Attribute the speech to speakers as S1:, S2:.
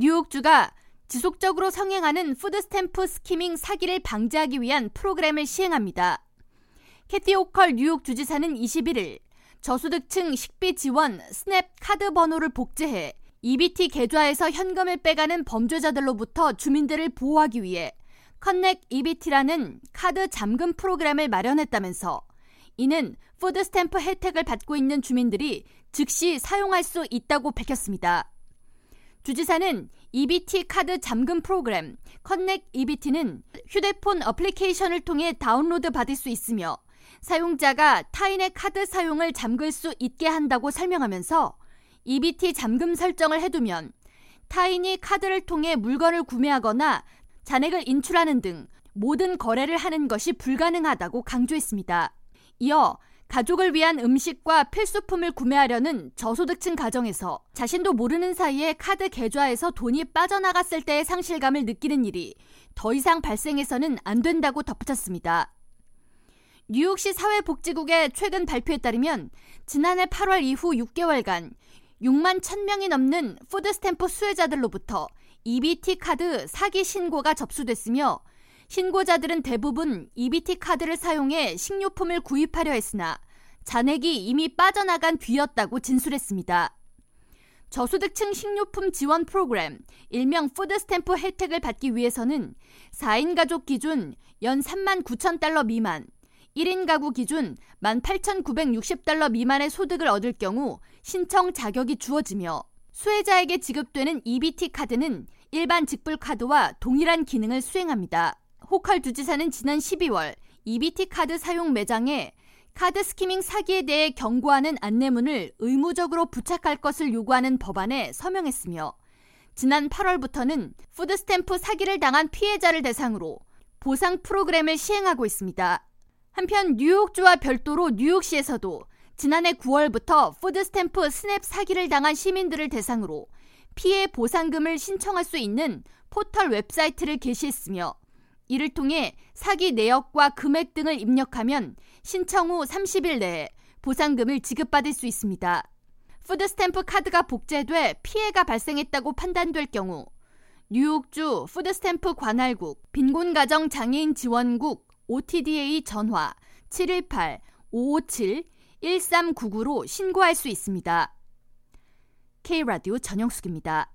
S1: 뉴욕주가 지속적으로 성행하는 푸드스탬프 skimming 사기를 방지하기 위한 프로그램을 시행합니다. 캐시 호컬 뉴욕 주지사는 21일 저소득층 식비 지원 SNAP 카드 번호를 복제해 EBT 계좌에서 현금을 빼가는 범죄자들로부터 주민들을 보호하기 위해 Connect EBT라는 카드 잠금 프로그램을 마련했다면서 이는 푸드 스탬프 혜택을 받고 있는 주민들이 즉시 사용할 수 있다고 밝혔습니다. 주지사는 EBT 카드 잠금 프로그램 Connect EBT는 휴대폰 어플리케이션을 통해 다운로드 받을 수 있으며 사용자가 타인의 카드 사용을 잠글 수 있게 한다고 설명하면서 EBT 잠금 설정을 해두면 타인이 카드를 통해 물건을 구매하거나 잔액을 인출하는 등 모든 거래를 하는 것이 불가능하다고 강조했습니다. 이어 가족을 위한 음식과 필수품을 구매하려는 저소득층 가정에서 자신도 모르는 사이에 카드 계좌에서 돈이 빠져나갔을 때의 상실감을 느끼는 일이 더 이상 발생해서는 안 된다고 덧붙였습니다. 뉴욕시 사회복지국의 최근 발표에 따르면 지난해 8월 이후 6개월간 6만 1000명이 넘는 푸드스탬프 수혜자들로부터 EBT 카드 사기 신고가 접수됐으며 신고자들은 대부분 EBT 카드를 사용해 식료품을 구입하려 했으나 잔액이 이미 빠져나간 뒤였다고 진술했습니다. 저소득층 식료품 지원 프로그램, 일명 푸드스탬프 혜택을 받기 위해서는 4인 가족 기준 연 3만 9천 달러 미만, 1인 가구 기준 18,960달러 미만의 소득을 얻을 경우 신청 자격이 주어지며 수혜자에게 지급되는 EBT 카드는 일반 직불 카드와 동일한 기능을 수행합니다. 호컬 주지사는 지난 12월 EBT 카드 사용 매장에 카드 skimming 사기에 대해 경고하는 안내문을 의무적으로 부착할 것을 요구하는 법안에 서명했으며 지난 8월부터는 푸드스탬프 사기를 당한 피해자를 대상으로 보상 프로그램을 시행하고 있습니다. 한편 뉴욕주와 별도로 뉴욕시에서도 지난해 9월부터 푸드스탬프 SNAP 사기를 당한 시민들을 대상으로 피해 보상금을 신청할 수 있는 포털 웹사이트를 개시했으며 이를 통해 사기 내역과 금액 등을 입력하면 신청 후 30일 내에 보상금을 지급받을 수 있습니다. 푸드스탬프 카드가 복제돼 피해가 발생했다고 판단될 경우 뉴욕주 푸드스탬프 관할국 빈곤가정 장애인 지원국 OTDA 전화 718-557-1399로 신고할 수 있습니다. K라디오 전영숙입니다.